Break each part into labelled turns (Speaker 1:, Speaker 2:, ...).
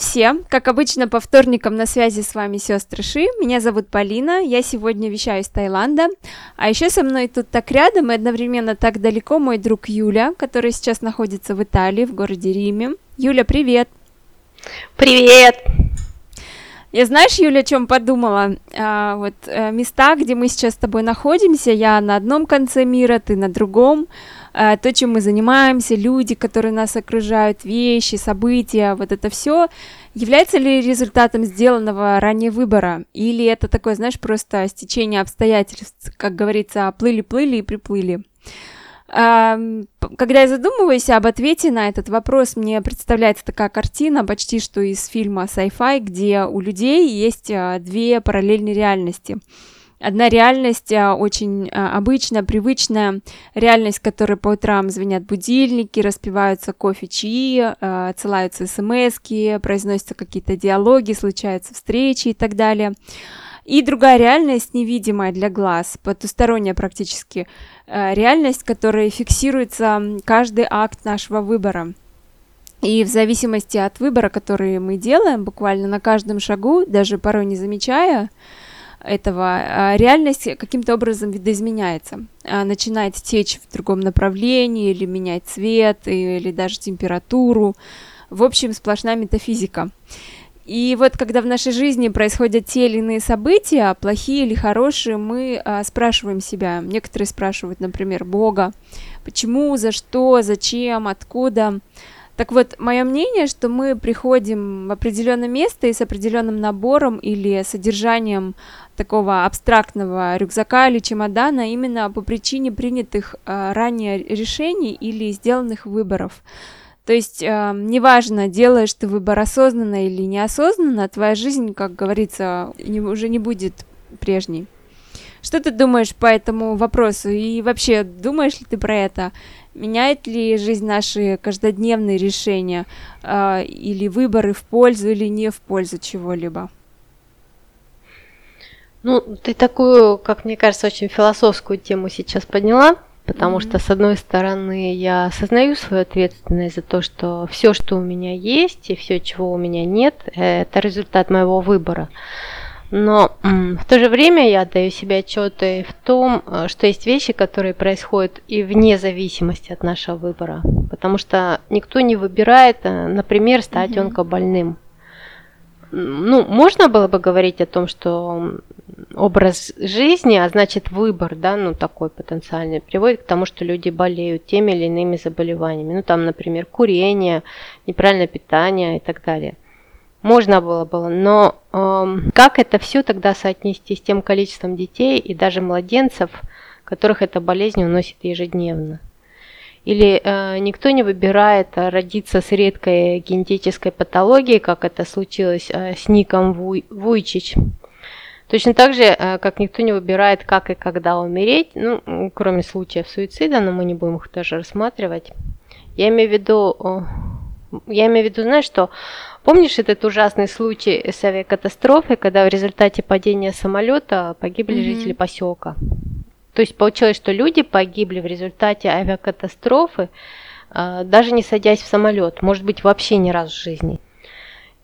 Speaker 1: Всем! Как обычно, по вторникам на связи с вами сестры Ши. Меня зовут Полина, я сегодня вещаю из Таиланда. А еще со мной тут так рядом и одновременно так далеко мой друг Юля, который сейчас находится в Италии, в городе Риме. Юля, привет!
Speaker 2: Привет!
Speaker 1: Я знаешь, Юля, о чем подумала? А, вот а, места, где мы сейчас с тобой находимся, я на одном конце мира, ты на другом. А, то, чем мы занимаемся, люди, которые нас окружают, вещи, события, вот это все, является ли результатом сделанного ранее выбора? Или это такое, знаешь, просто стечение обстоятельств, как говорится, плыли-плыли и приплыли? Когда я задумываюсь об ответе на этот вопрос, мне представляется такая картина, почти что из фильма sci-fi, где у людей есть а, две параллельные реальности. Одна реальность а, очень а, обычная, привычная, реальность, которой по утрам звенят будильники, распиваются кофе, чаи, отсылаются смс произносятся какие-то диалоги, случаются встречи и так далее. И другая реальность, невидимая для глаз, потусторонняя практически, реальность, которая фиксируется каждый акт нашего выбора. И в зависимости от выбора, который мы делаем, буквально на каждом шагу, даже порой не замечая этого, э, реальность каким-то образом видоизменяется. Э, начинает течь в другом направлении, или менять цвет, или даже температуру. В общем, сплошная метафизика. И вот когда в нашей жизни происходят те или иные события, плохие или хорошие, мы а, спрашиваем себя. Некоторые спрашивают, например, Бога, почему, за что, зачем, откуда. Так вот, мое мнение, что мы приходим в определенное место и с определенным набором или содержанием такого абстрактного рюкзака или чемодана именно по причине принятых а, ранее решений или сделанных выборов. То есть, э, неважно, делаешь ты выбор осознанно или неосознанно, твоя жизнь, как говорится, не, уже не будет прежней. Что ты думаешь по этому вопросу? И вообще, думаешь ли ты про это? Меняет ли жизнь наши каждодневные решения э, или выборы в пользу или не в пользу чего-либо?
Speaker 2: Ну, ты такую, как мне кажется, очень философскую тему сейчас подняла. Потому mm-hmm. что, с одной стороны, я осознаю свою ответственность за то, что все, что у меня есть, и все, чего у меня нет, это результат моего выбора. Но в то же время я даю себе отчеты в том, э, что есть вещи, которые происходят и вне зависимости от нашего выбора. Потому что никто не выбирает, э, например, стать mm-hmm. онкобольным ну, можно было бы говорить о том, что образ жизни, а значит выбор, да, ну такой потенциальный, приводит к тому, что люди болеют теми или иными заболеваниями. Ну там, например, курение, неправильное питание и так далее. Можно было бы, но э, как это все тогда соотнести с тем количеством детей и даже младенцев, которых эта болезнь уносит ежедневно? Или э, никто не выбирает э, родиться с редкой генетической патологией, как это случилось э, с Ником Вуй, Вуйчич. Точно так же, э, как никто не выбирает, как и когда умереть, ну, кроме случаев суицида, но мы не будем их тоже рассматривать. Я имею в виду, я имею в виду, знаешь, что помнишь этот ужасный случай с авиакатастрофой, когда в результате падения самолета погибли mm-hmm. жители поселка? То есть получилось, что люди погибли в результате авиакатастрофы, а, даже не садясь в самолет, может быть, вообще ни разу в жизни.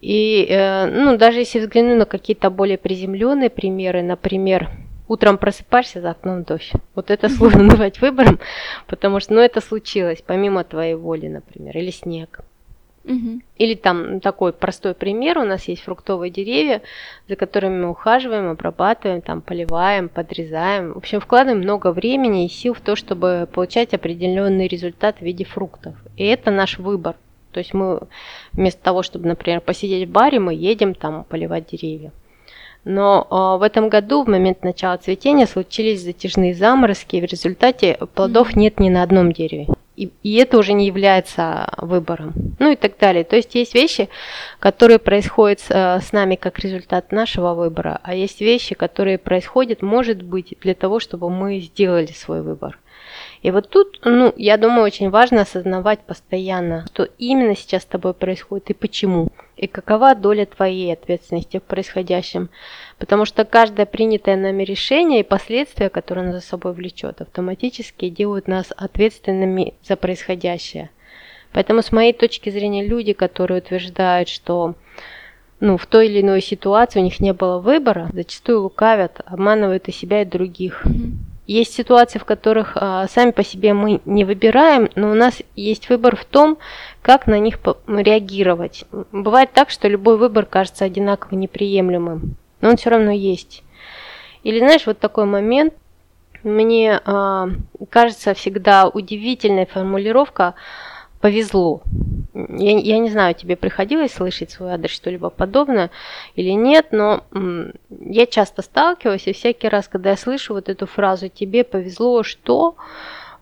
Speaker 2: И, э, ну, даже если взгляну на какие-то более приземленные примеры, например, утром просыпаешься за окном дождь. Вот это сложно назвать выбором, потому что, ну, это случилось помимо твоей воли, например, или снег. Угу. Или там такой простой пример, у нас есть фруктовые деревья, за которыми мы ухаживаем, обрабатываем, там поливаем, подрезаем. В общем, вкладываем много времени и сил в то, чтобы получать определенный результат в виде фруктов. И это наш выбор. То есть мы вместо того, чтобы, например, посидеть в баре, мы едем там поливать деревья. Но э, в этом году, в момент начала цветения, случились затяжные заморозки, и в результате плодов нет ни на одном дереве и, и это уже не является выбором, ну и так далее. То есть есть вещи, которые происходят с, э, с нами как результат нашего выбора, а есть вещи, которые происходят, может быть, для того, чтобы мы сделали свой выбор. И вот тут, ну, я думаю, очень важно осознавать постоянно, что именно сейчас с тобой происходит и почему, и какова доля твоей ответственности в происходящем. Потому что каждое принятое нами решение и последствия, которые оно за собой влечет, автоматически делают нас ответственными за происходящее. Поэтому с моей точки зрения люди, которые утверждают, что ну, в той или иной ситуации у них не было выбора, зачастую лукавят, обманывают и себя, и других. Mm-hmm. Есть ситуации, в которых а, сами по себе мы не выбираем, но у нас есть выбор в том, как на них реагировать. Бывает так, что любой выбор кажется одинаково неприемлемым, но он все равно есть. Или знаешь, вот такой момент, мне а, кажется всегда удивительная формулировка повезло. Я, я не знаю, тебе приходилось слышать свой адрес что-либо подобное или нет, но я часто сталкиваюсь, и всякий раз, когда я слышу вот эту фразу «тебе повезло, что…»,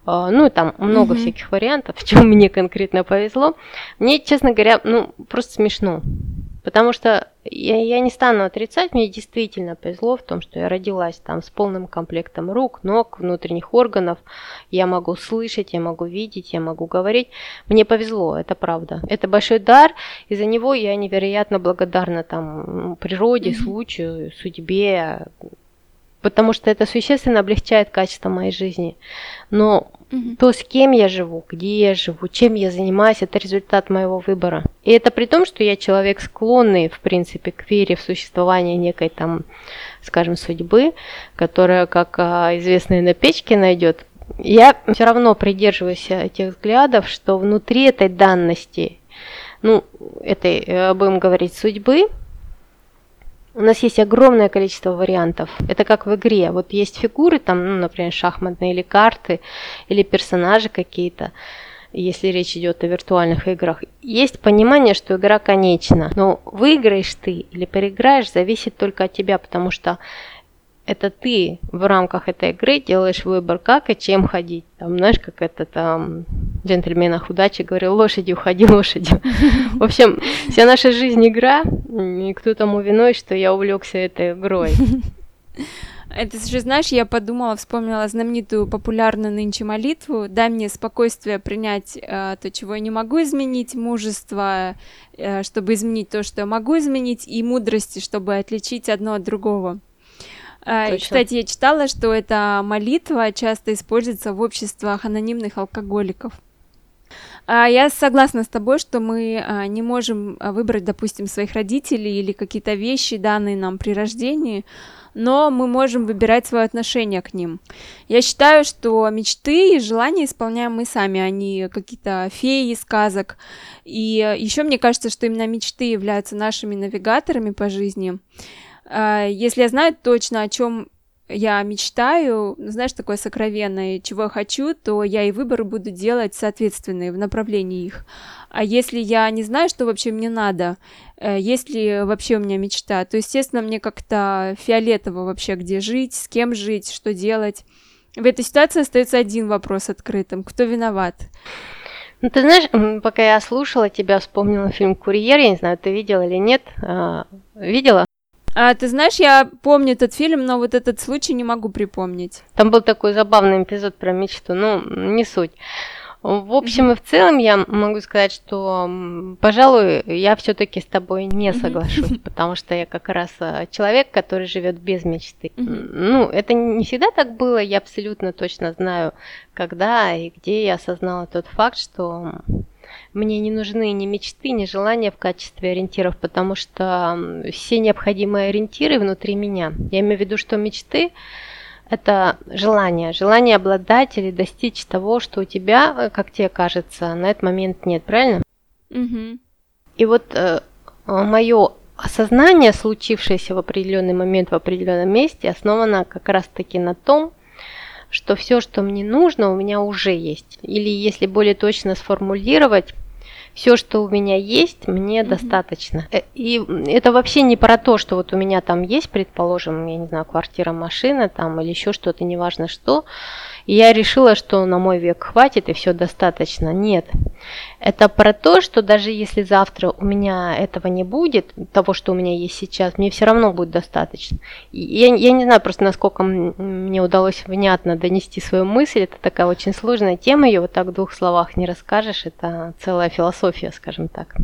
Speaker 2: э, ну, там много mm-hmm. всяких вариантов, в чем мне конкретно повезло, мне, честно говоря, ну, просто смешно. Потому что я, я не стану отрицать, мне действительно повезло в том, что я родилась там с полным комплектом рук, ног, внутренних органов. Я могу слышать, я могу видеть, я могу говорить. Мне повезло, это правда. Это большой дар, и за него я невероятно благодарна там природе, mm-hmm. случаю, судьбе, потому что это существенно облегчает качество моей жизни. Но угу. то, с кем я живу, где я живу, чем я занимаюсь, это результат моего выбора. И это при том, что я человек склонный, в принципе, к вере в существование некой там, скажем, судьбы, которая, как а, известная на печке найдет. Я все равно придерживаюсь этих взглядов, что внутри этой данности, ну, этой, э, будем говорить, судьбы, у нас есть огромное количество вариантов. Это как в игре. Вот есть фигуры, там, ну, например, шахматные или карты, или персонажи какие-то, если речь идет о виртуальных играх. Есть понимание, что игра конечна. Но выиграешь ты или проиграешь, зависит только от тебя, потому что это ты в рамках этой игры делаешь выбор, как и чем ходить. Там, знаешь, как это там джентльменах удачи говорил, лошадью ходи, лошадью. В общем, вся наша жизнь игра, и кто тому виной, что я увлекся этой игрой.
Speaker 1: Это же, знаешь, я подумала, вспомнила знаменитую популярную нынче молитву «Дай мне спокойствие принять э, то, чего я не могу изменить, мужество, э, чтобы изменить то, что я могу изменить, и мудрости, чтобы отличить одно от другого». Точно. Кстати, я читала, что эта молитва часто используется в обществах анонимных алкоголиков. А, я согласна с тобой, что мы а, не можем выбрать, допустим, своих родителей или какие-то вещи, данные нам при рождении, но мы можем выбирать свое отношение к ним. Я считаю, что мечты и желания исполняем мы сами, а не какие-то феи из сказок. И еще мне кажется, что именно мечты являются нашими навигаторами по жизни. А, если я знаю точно, о чем я мечтаю, ну, знаешь, такое сокровенное, чего я хочу, то я и выборы буду делать соответственные в направлении их. А если я не знаю, что вообще мне надо, э, есть ли вообще у меня мечта, то, естественно, мне как-то фиолетово вообще, где жить, с кем жить, что делать. В этой ситуации остается один вопрос открытым. Кто виноват?
Speaker 2: Ну, ты знаешь, пока я слушала тебя, вспомнила фильм «Курьер», я не знаю, ты видела или нет. А, видела?
Speaker 1: А, ты знаешь, я помню этот фильм, но вот этот случай не могу припомнить.
Speaker 2: Там был такой забавный эпизод про мечту, ну, не суть. В общем и в целом я могу сказать, что, пожалуй, я все-таки с тобой не соглашусь, потому что я как раз а, человек, который живет без мечты. Ну, это не всегда так было, я абсолютно точно знаю, когда и где я осознала тот факт, что мне не нужны ни мечты, ни желания в качестве ориентиров, потому что все необходимые ориентиры внутри меня. Я имею в виду, что мечты это желание, желание обладать или достичь того, что у тебя, э, как тебе кажется, на этот момент нет, правильно?
Speaker 1: Угу.
Speaker 2: И вот э, мое осознание, случившееся в определенный момент в определенном месте, основано как раз-таки на том, что все, что мне нужно, у меня уже есть. Или, если более точно сформулировать, все, что у меня есть, мне mm-hmm. достаточно. Э, и это вообще не про то, что вот у меня там есть, предположим, я не знаю, квартира, машина там или еще что-то, неважно что. И я решила, что на мой век хватит и все достаточно. Нет. Это про то, что даже если завтра у меня этого не будет, того, что у меня есть сейчас, мне все равно будет достаточно. Я, я не знаю просто, насколько мне удалось внятно донести свою мысль. Это такая очень сложная тема, ее вот так в двух словах не расскажешь. Это целая философия, скажем так.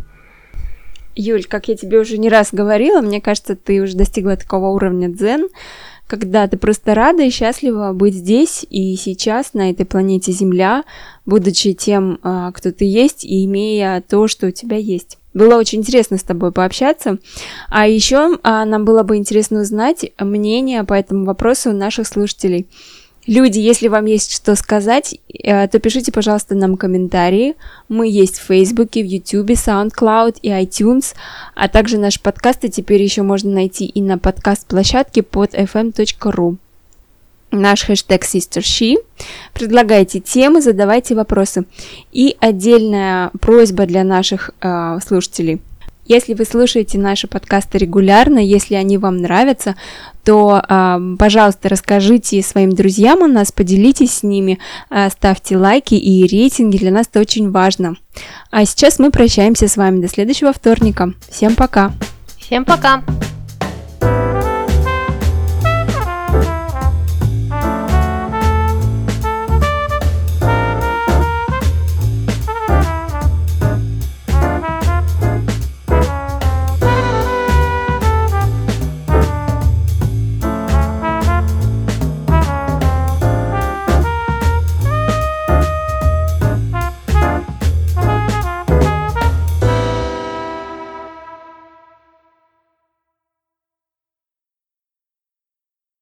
Speaker 1: Юль, как я тебе уже не раз говорила, мне кажется, ты уже достигла такого уровня дзен, когда ты просто рада и счастлива быть здесь и сейчас, на этой планете Земля, будучи тем, а, кто ты есть, и имея то, что у тебя есть. Было очень интересно с тобой пообщаться. А еще а, нам было бы интересно узнать мнение по этому вопросу наших слушателей. Люди, если вам есть что сказать, э, то пишите, пожалуйста, нам комментарии. Мы есть в Фейсбуке, в Ютубе, SoundCloud и iTunes, а также наши подкасты теперь еще можно найти и на подкаст-площадке под fm.ru. Наш хэштег SisterShe. Предлагайте темы, задавайте вопросы. И отдельная просьба для наших э, слушателей – если вы слушаете наши подкасты регулярно, если они вам нравятся, то, э, пожалуйста, расскажите своим друзьям о нас, поделитесь с ними, э, ставьте лайки и рейтинги, для нас это очень важно. А сейчас мы прощаемся с вами до следующего вторника. Всем пока!
Speaker 2: Всем пока!